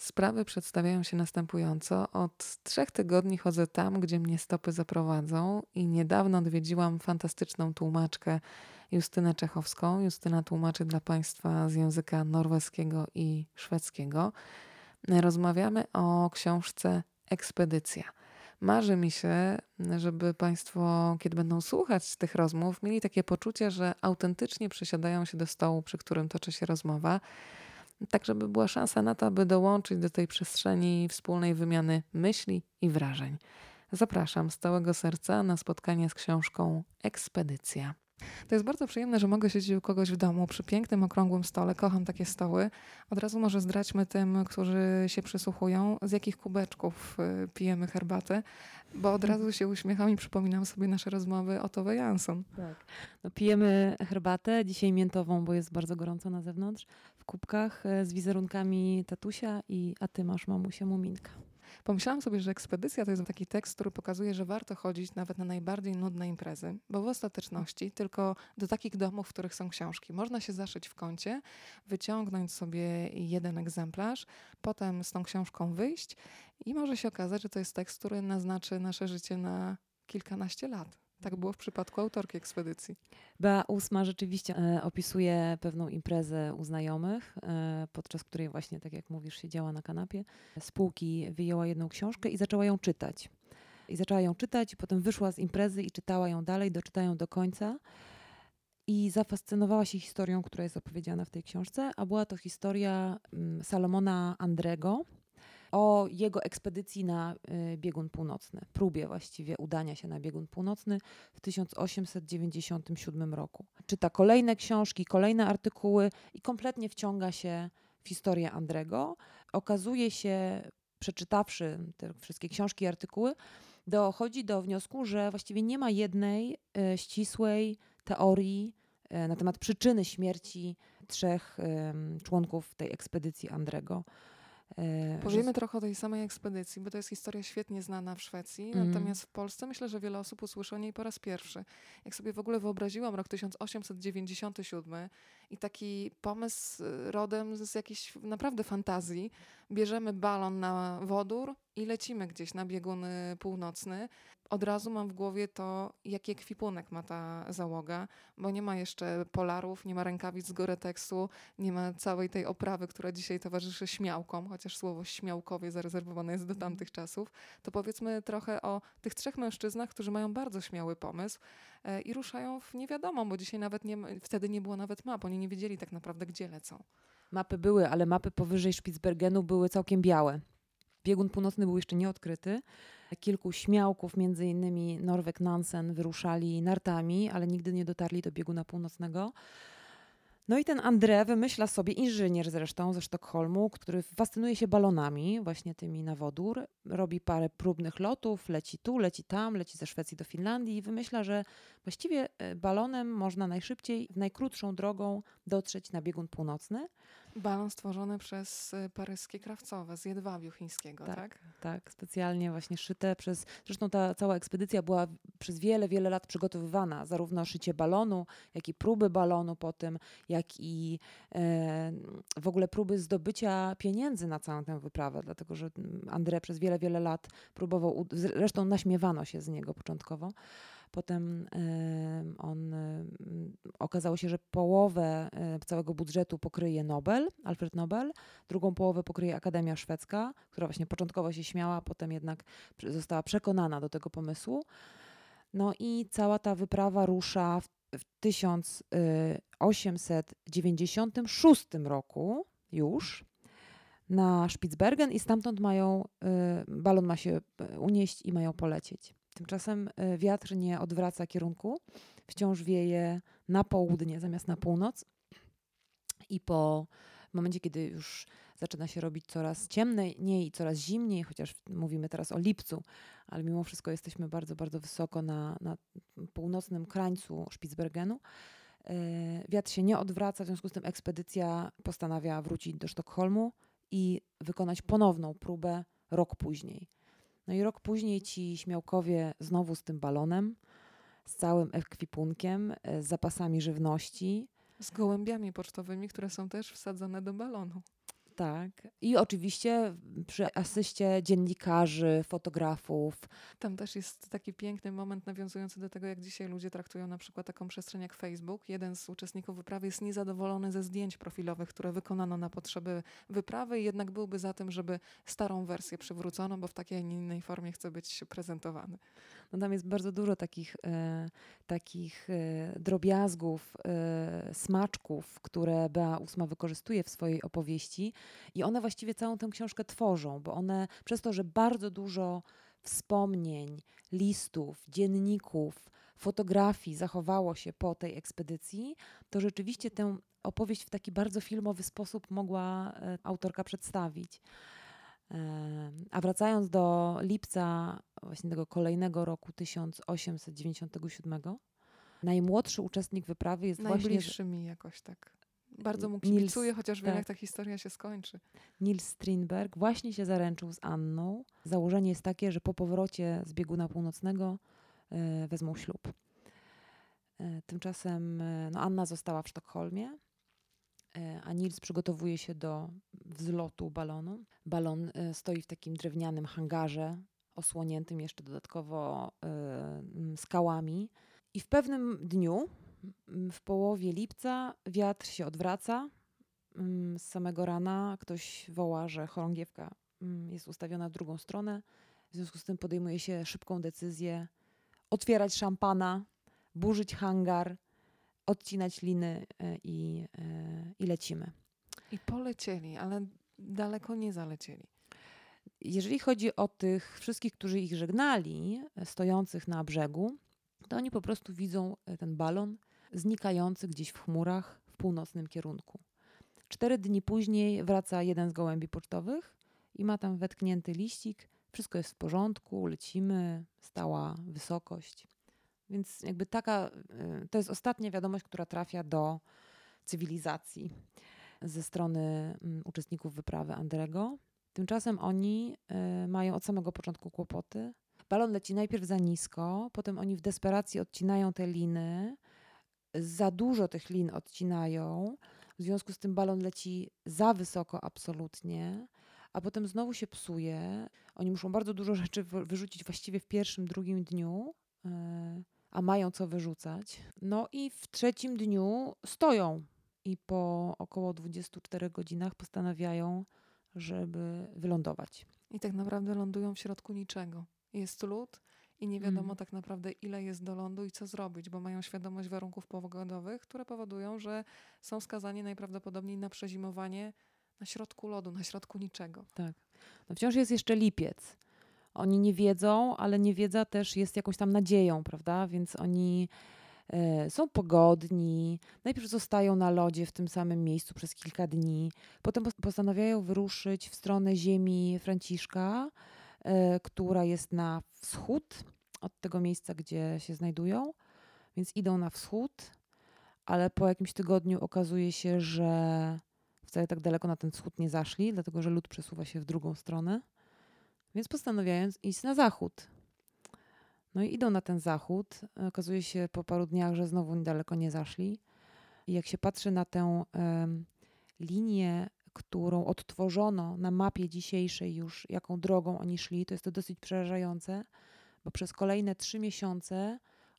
Sprawy przedstawiają się następująco. Od trzech tygodni chodzę tam, gdzie mnie stopy zaprowadzą i niedawno odwiedziłam fantastyczną tłumaczkę Justynę Czechowską. Justyna tłumaczy dla Państwa z języka norweskiego i szwedzkiego. Rozmawiamy o książce Ekspedycja. Marzy mi się, żeby Państwo, kiedy będą słuchać tych rozmów, mieli takie poczucie, że autentycznie przesiadają się do stołu, przy którym toczy się rozmowa tak żeby była szansa na to, aby dołączyć do tej przestrzeni wspólnej wymiany myśli i wrażeń. Zapraszam z całego serca na spotkanie z książką Ekspedycja. To jest bardzo przyjemne, że mogę siedzieć u kogoś w domu przy pięknym, okrągłym stole. Kocham takie stoły. Od razu może zdradźmy tym, którzy się przysłuchują, z jakich kubeczków y, pijemy herbatę, bo od razu się uśmiecham i przypominam sobie nasze rozmowy o Tove Jansson. Tak. No, pijemy herbatę, dzisiaj miętową, bo jest bardzo gorąco na zewnątrz, w kubkach y, z wizerunkami tatusia i a ty masz mamusia Muminka. Pomyślałam sobie, że ekspedycja to jest taki tekst, który pokazuje, że warto chodzić nawet na najbardziej nudne imprezy, bo w ostateczności tylko do takich domów, w których są książki. Można się zaszyć w kącie, wyciągnąć sobie jeden egzemplarz, potem z tą książką wyjść i może się okazać, że to jest tekst, który naznaczy nasze życie na kilkanaście lat. Tak było w przypadku autorki ekspedycji. Bea Ósma rzeczywiście e, opisuje pewną imprezę u znajomych, e, podczas której właśnie, tak jak mówisz, siedziała na kanapie. Z półki wyjęła jedną książkę i zaczęła ją czytać. I zaczęła ją czytać, potem wyszła z imprezy i czytała ją dalej, doczytała ją do końca. I zafascynowała się historią, która jest opowiedziana w tej książce, a była to historia mm, Salomona Andrego, o jego ekspedycji na y, biegun północny, próbie właściwie udania się na biegun północny w 1897 roku. Czyta kolejne książki, kolejne artykuły i kompletnie wciąga się w historię Andrego. Okazuje się, przeczytawszy te wszystkie książki i artykuły, dochodzi do wniosku, że właściwie nie ma jednej y, ścisłej teorii y, na temat przyczyny śmierci trzech członków tej ekspedycji Andrego. E, Powiemy trochę o tej samej ekspedycji, bo to jest historia świetnie znana w Szwecji, mm. natomiast w Polsce myślę, że wiele osób usłyszy o niej po raz pierwszy. Jak sobie w ogóle wyobraziłam rok 1897 i taki pomysł rodem z jakiejś naprawdę fantazji, bierzemy balon na wodór i lecimy gdzieś na biegun północny. Od razu mam w głowie to, jaki ekwipunek ma ta załoga, bo nie ma jeszcze polarów, nie ma rękawic z Gore-Texu, nie ma całej tej oprawy, która dzisiaj towarzyszy śmiałkom, chociaż słowo śmiałkowie zarezerwowane jest do mhm. tamtych czasów. To powiedzmy trochę o tych trzech mężczyznach, którzy mają bardzo śmiały pomysł e, i ruszają w niewiadomą, bo dzisiaj nawet nie, wtedy nie było nawet map, oni nie wiedzieli tak naprawdę, gdzie lecą. Mapy były, ale mapy powyżej Spitsbergenu były całkiem białe. Biegun północny był jeszcze nieodkryty. Kilku śmiałków, między innymi Norweg Nansen, wyruszali nartami, ale nigdy nie dotarli do bieguna północnego. No i ten André wymyśla sobie, inżynier zresztą ze Sztokholmu, który fascynuje się balonami, właśnie tymi na wodór, robi parę próbnych lotów, leci tu, leci tam, leci ze Szwecji do Finlandii i wymyśla, że właściwie e, balonem można najszybciej, najkrótszą drogą dotrzeć na biegun północny. Balon stworzony przez y, paryskie krawcowe z jedwabiu chińskiego, tak? Tak, tak specjalnie właśnie szyte przez... Zresztą ta cała ekspedycja była przez wiele, wiele lat przygotowywana. Zarówno szycie balonu, jak i próby balonu po tym, jak i e, w ogóle próby zdobycia pieniędzy na całą tę wyprawę, dlatego że André przez wiele, wiele lat próbował... Zresztą naśmiewano się z niego początkowo. Potem on okazało się, że połowę całego budżetu pokryje Nobel, Alfred Nobel, drugą połowę pokryje Akademia Szwedzka, która właśnie początkowo się śmiała, potem jednak została przekonana do tego pomysłu. No i cała ta wyprawa rusza w, w 1896 roku już na Spitsbergen i stamtąd mają, e, balon ma się e, unieść i mają polecieć. Tymczasem e, wiatr nie odwraca kierunku, wciąż wieje na południe zamiast na północ. I po momencie, kiedy już zaczyna się robić coraz ciemniej i coraz zimniej, chociaż mówimy teraz o lipcu, ale mimo wszystko jesteśmy bardzo, bardzo wysoko na, na północnym krańcu Spitsbergenu. E, wiatr się nie odwraca, w związku z tym ekspedycja postanawia wrócić do Sztokholmu i wykonać ponowną próbę rok później. No i rok później ci śmiałkowie znowu z tym balonem, z całym ekwipunkiem, e, z zapasami żywności. Z gołębiami pocztowymi, które są też wsadzone do balonu. Tak. I oczywiście przy asyście dziennikarzy, fotografów. Tam też jest taki piękny moment nawiązujący do tego, jak dzisiaj ludzie traktują na przykład taką przestrzeń jak Facebook. Jeden z uczestników wyprawy jest niezadowolony ze zdjęć profilowych, które wykonano na potrzeby wyprawy jednak byłby za tym, żeby starą wersję przywrócono, bo w takiej, a nie innej formie chce być prezentowany. No tam jest bardzo dużo takich, e, takich e, drobiazgów, e, smaczków, które Bea Usma wykorzystuje w swojej opowieści i one właściwie całą tę książkę tworzą, bo one przez to, że bardzo dużo wspomnień, listów, dzienników, fotografii zachowało się po tej ekspedycji, to rzeczywiście tę opowieść w taki bardzo filmowy sposób mogła e, autorka przedstawić. E, a wracając do lipca właśnie tego kolejnego roku 1897, najmłodszy uczestnik wyprawy jest Najbliższy właśnie... mi jakoś tak. Bardzo mu kibicuję, Nils, chociaż tak. wiem, jak ta historia się skończy. Nils Strindberg właśnie się zaręczył z Anną. Założenie jest takie, że po powrocie z bieguna północnego e, wezmą ślub. E, tymczasem e, no, Anna została w Sztokholmie, a Nils przygotowuje się do wzlotu balonu. Balon stoi w takim drewnianym hangarze, osłoniętym jeszcze dodatkowo skałami. I w pewnym dniu w połowie lipca wiatr się odwraca. Z samego rana ktoś woła, że chorągiewka jest ustawiona w drugą stronę. W związku z tym podejmuje się szybką decyzję otwierać szampana, burzyć hangar, odcinać liny e, i, e, i lecimy. I polecieli, ale daleko nie zalecieli. Jeżeli chodzi o tych wszystkich, którzy ich żegnali, e, stojących na brzegu, to oni po prostu widzą ten balon znikający gdzieś w chmurach w północnym kierunku. Cztery dni później wraca jeden z gołębi pocztowych i ma tam wetknięty liścik. Wszystko jest w porządku, lecimy, stała wysokość. Więc jakby taka, y, to jest ostatnia wiadomość, która trafia do cywilizacji ze strony mm, uczestników wyprawy Andrego. Tymczasem oni y, mają od samego początku kłopoty. Balon leci najpierw za nisko, potem oni w desperacji odcinają te liny, za dużo tych lin odcinają, w związku z tym balon leci za wysoko absolutnie, a potem znowu się psuje. Oni muszą bardzo dużo rzeczy wyrzucić właściwie w pierwszym, drugim dniu, e, a mają co wyrzucać. No i w trzecim dniu stoją i po około 24 godzinach postanawiają, żeby wylądować. I tak naprawdę lądują w środku niczego. Jest lód, i nie wiadomo mm. tak naprawdę, ile jest do lądu i co zrobić, bo mają świadomość warunków pogodowych, które powodują, że są skazani najprawdopodobniej na przezimowanie na środku lodu, na środku niczego. Tak. No wciąż jest jeszcze lipiec. Oni nie wiedzą, ale niewiedza też jest jakąś tam nadzieją, prawda? Więc oni e, są pogodni. Najpierw zostają na lodzie w tym samym miejscu przez kilka dni. Potem postanawiają wyruszyć w stronę ziemi Franciszka która jest na wschód od tego miejsca, gdzie się znajdują, więc idą na wschód, ale po jakimś tygodniu okazuje się, że wcale tak daleko na ten wschód nie zaszli, dlatego że lód przesuwa się w drugą stronę, więc postanawiają iść na zachód. No i idą na ten zachód. Okazuje się po paru dniach, że znowu niedaleko nie zaszli. I jak się patrzy na tę um, linię którą odtworzono na mapie dzisiejszej już, jaką drogą oni szli, to jest to dosyć przerażające, bo przez kolejne trzy miesiące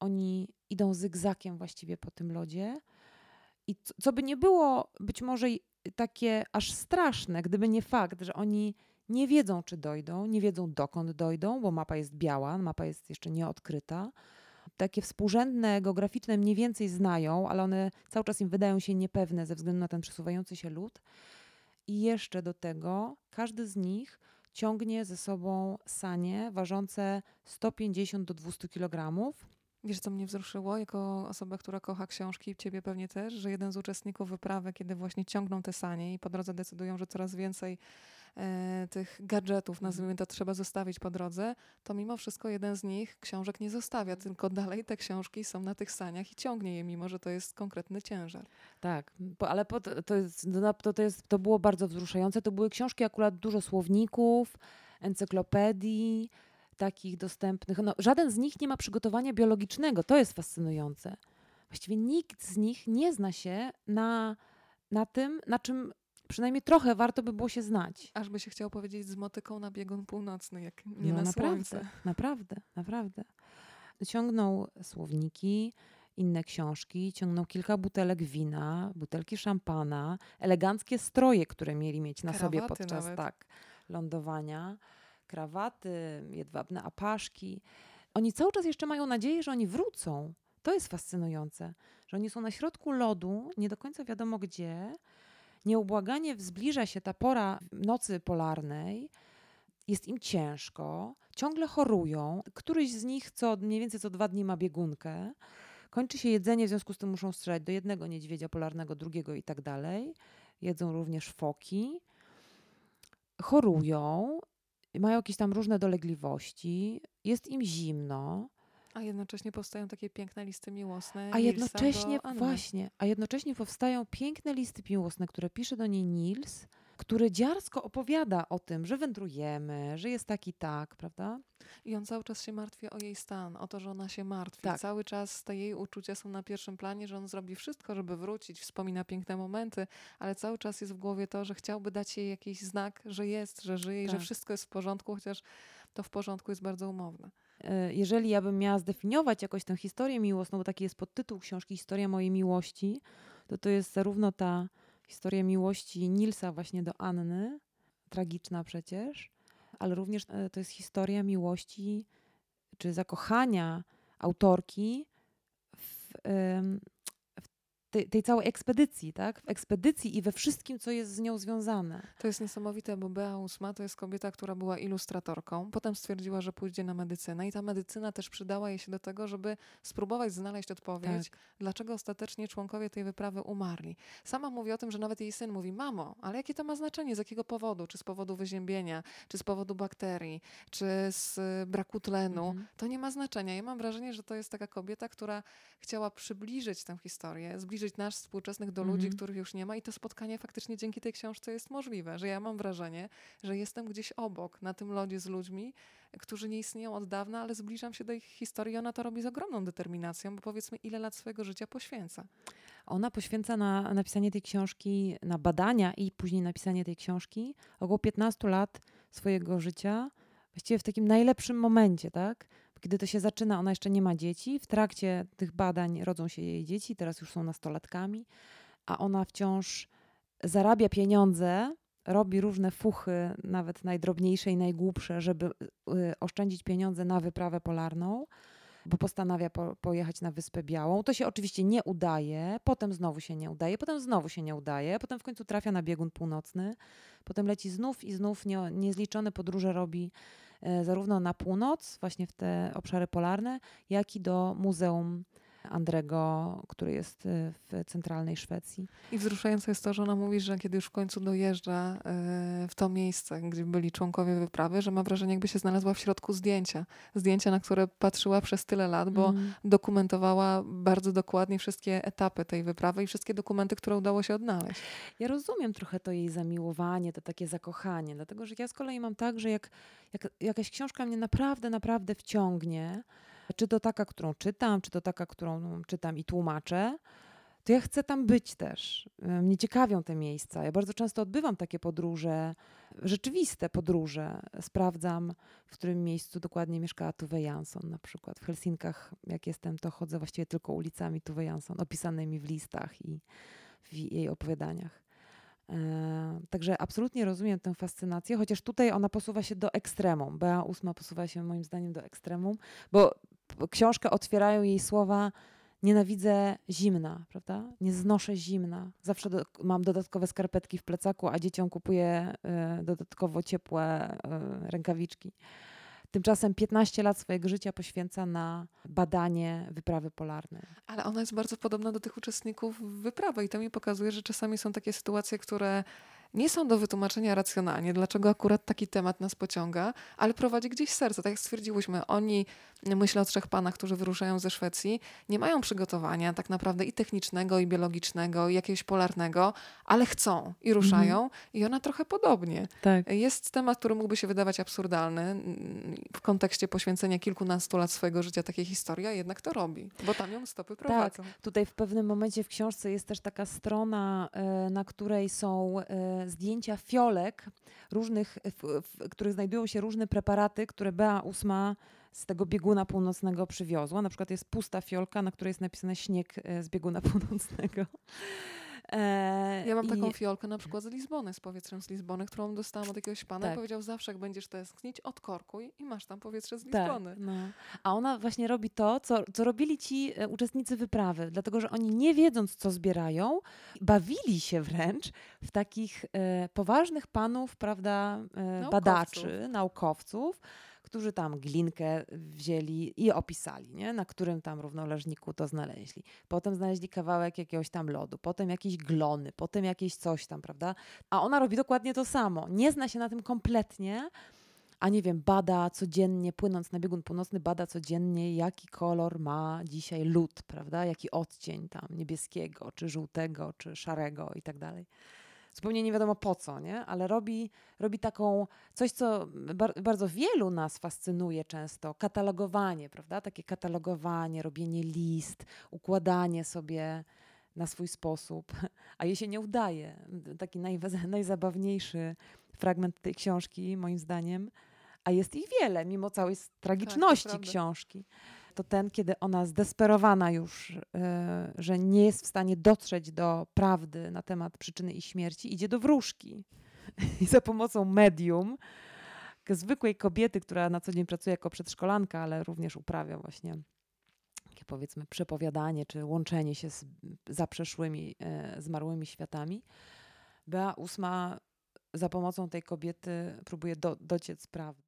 oni idą zygzakiem właściwie po tym lodzie. I co, co by nie było być może takie aż straszne, gdyby nie fakt, że oni nie wiedzą, czy dojdą, nie wiedzą, dokąd dojdą, bo mapa jest biała, mapa jest jeszcze nieodkryta. Takie współrzędne, geograficzne mniej więcej znają, ale one cały czas im wydają się niepewne ze względu na ten przesuwający się lód. I jeszcze do tego każdy z nich ciągnie ze sobą sanie ważące 150 do 200 kg. Wiesz, co mnie wzruszyło jako osoba, która kocha książki, ciebie pewnie też, że jeden z uczestników wyprawy, kiedy właśnie ciągną te sanie i po drodze decydują, że coraz więcej tych gadżetów, mhm. nazwijmy to, trzeba zostawić po drodze, to mimo wszystko jeden z nich książek nie zostawia, tylko dalej te książki są na tych saniach i ciągnie je, mimo że to jest konkretny ciężar. Tak, ale po, to, jest, to, to, jest, to było bardzo wzruszające. To były książki akurat dużo słowników, encyklopedii, takich dostępnych. No, żaden z nich nie ma przygotowania biologicznego. To jest fascynujące. Właściwie nikt z nich nie zna się na, na tym, na czym przynajmniej trochę warto by było się znać. Aż by się chciał powiedzieć z motyką na biegun północny, jak nie no, na naprawdę, słońce. Naprawdę, naprawdę. Ciągnął słowniki, inne książki, ciągnął kilka butelek wina, butelki szampana, eleganckie stroje, które mieli mieć na sobie Krawaty podczas nawet. tak, lądowania, krawaty, jedwabne apaszki. Oni cały czas jeszcze mają nadzieję, że oni wrócą. To jest fascynujące, że oni są na środku lodu, nie do końca wiadomo gdzie. Nieubłaganie zbliża się ta pora nocy polarnej. Jest im ciężko, ciągle chorują. Któryś z nich co mniej więcej co dwa dni ma biegunkę. Kończy się jedzenie, w związku z tym muszą strzelać do jednego niedźwiedzia polarnego, drugiego i tak dalej. Jedzą również foki. Chorują, mają jakieś tam różne dolegliwości, jest im zimno. A jednocześnie powstają takie piękne listy miłosne. A jednocześnie, właśnie, a jednocześnie powstają piękne listy miłosne, które pisze do niej Nils, który dziarsko opowiada o tym, że wędrujemy, że jest tak i tak, prawda? I on cały czas się martwi o jej stan, o to, że ona się martwi. Tak. Cały czas te jej uczucia są na pierwszym planie, że on zrobi wszystko, żeby wrócić, wspomina piękne momenty, ale cały czas jest w głowie to, że chciałby dać jej jakiś znak, że jest, że żyje i że Tak. wszystko jest w porządku, chociaż to w porządku jest bardzo umowne. E, Jeżeli ja bym miała zdefiniować jakoś tę historię miłosną, bo taki jest podtytuł książki Historia mojej miłości, to to jest zarówno ta historia miłości Nilsa właśnie do Anny, tragiczna przecież, ale również e, to jest historia miłości czy zakochania autorki w, tej, tej całej ekspedycji, tak? W ekspedycji i we wszystkim, co jest z nią związane. To jest niesamowite, bo Bea Usma to jest kobieta, która była ilustratorką. Potem stwierdziła, że pójdzie na medycynę i ta medycyna też przydała jej się do tego, żeby spróbować znaleźć odpowiedź, Tak. dlaczego ostatecznie członkowie tej wyprawy umarli. Sama mówi o tym, że nawet jej syn mówi, mamo, ale jakie to ma znaczenie, z jakiego powodu? Czy z powodu wyziębienia, czy z powodu bakterii, czy z y, braku tlenu? Mhm. To nie ma znaczenia. Ja mam wrażenie, że to jest taka kobieta, która chciała przybliżyć tę historię, zbliżyć nas współczesnych do ludzi, Mhm. których już nie ma i to spotkanie faktycznie dzięki tej książce jest możliwe, że ja mam wrażenie, że jestem gdzieś obok, na tym lodzie z ludźmi, którzy nie istnieją od dawna, ale zbliżam się do ich historii i ona to robi z ogromną determinacją, bo powiedzmy, ile lat swojego życia poświęca. Ona poświęca na napisanie tej książki, na badania i później napisanie tej książki około 15 lat swojego życia, właściwie w takim najlepszym momencie, tak? Kiedy to się zaczyna, ona jeszcze nie ma dzieci, w trakcie tych badań rodzą się jej dzieci, teraz już są nastolatkami, a ona wciąż zarabia pieniądze, robi różne fuchy, nawet najdrobniejsze i najgłupsze, żeby y, oszczędzić pieniądze na wyprawę polarną bo postanawia po, pojechać na Wyspę Białą. To się oczywiście nie udaje, potem znowu się nie udaje, potem znowu się nie udaje, potem w końcu trafia na biegun północny, potem leci znów i znów nie, niezliczone podróże robi zarówno na północ, właśnie w te obszary polarne, jak i do Muzeum Andrego, który jest e, w centralnej Szwecji. I wzruszające jest to, że ona mówi, że kiedy już w końcu dojeżdża e, w to miejsce, gdzie byli członkowie wyprawy, że ma wrażenie, jakby się znalazła w środku zdjęcia. Zdjęcia, na które patrzyła przez tyle lat, bo Mm. dokumentowała bardzo dokładnie wszystkie etapy tej wyprawy i wszystkie dokumenty, które udało się odnaleźć. Ja rozumiem trochę to jej zamiłowanie, to takie zakochanie, dlatego że ja z kolei mam tak, że jak, jak jakaś książka mnie naprawdę, naprawdę wciągnie, czy to taka, którą czytam, czy to taka, którą czytam i tłumaczę, to ja chcę tam być też. Mnie ciekawią te miejsca. Ja bardzo często odbywam takie podróże, rzeczywiste podróże. Sprawdzam, w którym miejscu dokładnie mieszkała Tuve Jansson na przykład. W Helsinkach, jak jestem, to chodzę właściwie tylko ulicami Tuve Jansson, opisanymi w listach i w jej opowiadaniach. E, Także absolutnie rozumiem tę fascynację, chociaż tutaj ona posuwa się do ekstremum. Bea Ósma posuwa się moim zdaniem do ekstremum, bo książkę otwierają jej słowa nienawidzę zimna, prawda? Nie znoszę zimna. Zawsze do, mam dodatkowe skarpetki w plecaku, a dzieciom kupuję e, dodatkowo ciepłe e, rękawiczki. Tymczasem 15 lat swojego życia poświęca na badanie wyprawy polarnej. Ale ona jest bardzo podobna do tych uczestników wyprawy i to mi pokazuje, że czasami są takie sytuacje, które nie są do wytłumaczenia racjonalnie, dlaczego akurat taki temat nas pociąga, ale prowadzi gdzieś serce. Tak jak stwierdziłyśmy, oni, myślę o trzech panach, którzy wyruszają ze Szwecji, nie mają przygotowania tak naprawdę i technicznego, i biologicznego, i jakiegoś polarnego, ale chcą i ruszają i ona trochę podobnie. Tak. Jest temat, który mógłby się wydawać absurdalny mm, w kontekście poświęcenia kilkunastu lat swojego życia takiej historii, a jednak to robi, bo tam ją stopy prowadzą. Tutaj w pewnym momencie w książce jest też taka strona, e, na której są e, zdjęcia fiolek różnych, w, w których znajdują się różne preparaty, które Bea ósma z tego bieguna północnego przywiozła. Na przykład jest pusta fiolka, na której jest napisane śnieg e, z bieguna północnego. E, ja mam taką I... fiolkę na przykład z Lizbony, z powietrzem z Lizbony, którą dostałam od jakiegoś pana tak. i powiedział, zawsze jak będziesz tęsknić, odkorkuj i masz tam powietrze z tak, Lizbony. Tak, no. A ona właśnie robi to, co, co robili ci e, uczestnicy wyprawy, dlatego że oni nie wiedząc, co zbierają, bawili się wręcz w takich e, poważnych panów, prawda, e, naukowców. badaczy, naukowców, którzy tam glinkę wzięli i opisali, nie? na którym tam równoleżniku to znaleźli. Potem znaleźli kawałek jakiegoś tam lodu, potem jakieś glony, potem jakieś coś tam, prawda? A ona robi dokładnie to samo. Nie zna się na tym kompletnie, a nie wiem, bada codziennie, płynąc na biegun północny, bada codziennie, jaki kolor ma dzisiaj lód, prawda? Jaki odcień tam niebieskiego, czy żółtego, czy szarego i tak dalej zupełnie nie wiadomo po co, nie? ale robi, robi taką coś, co bar bardzo wielu nas fascynuje często, katalogowanie, prawda? Takie katalogowanie, robienie list, układanie sobie na swój sposób, a jej się nie udaje. Taki naj, najzabawniejszy fragment tej książki, moim zdaniem, a jest ich wiele, mimo całej tragiczności tak, książki to ten, kiedy ona zdesperowana już, e, że nie jest w stanie dotrzeć do prawdy na temat przyczyny ich śmierci, idzie do wróżki. I za pomocą medium, zwykłej kobiety, która na co dzień pracuje jako przedszkolanka, ale również uprawia właśnie takie powiedzmy przepowiadanie czy łączenie się z zaprzeszłymi, e, zmarłymi światami. Bea ósma za pomocą tej kobiety próbuje do, dociec prawdy.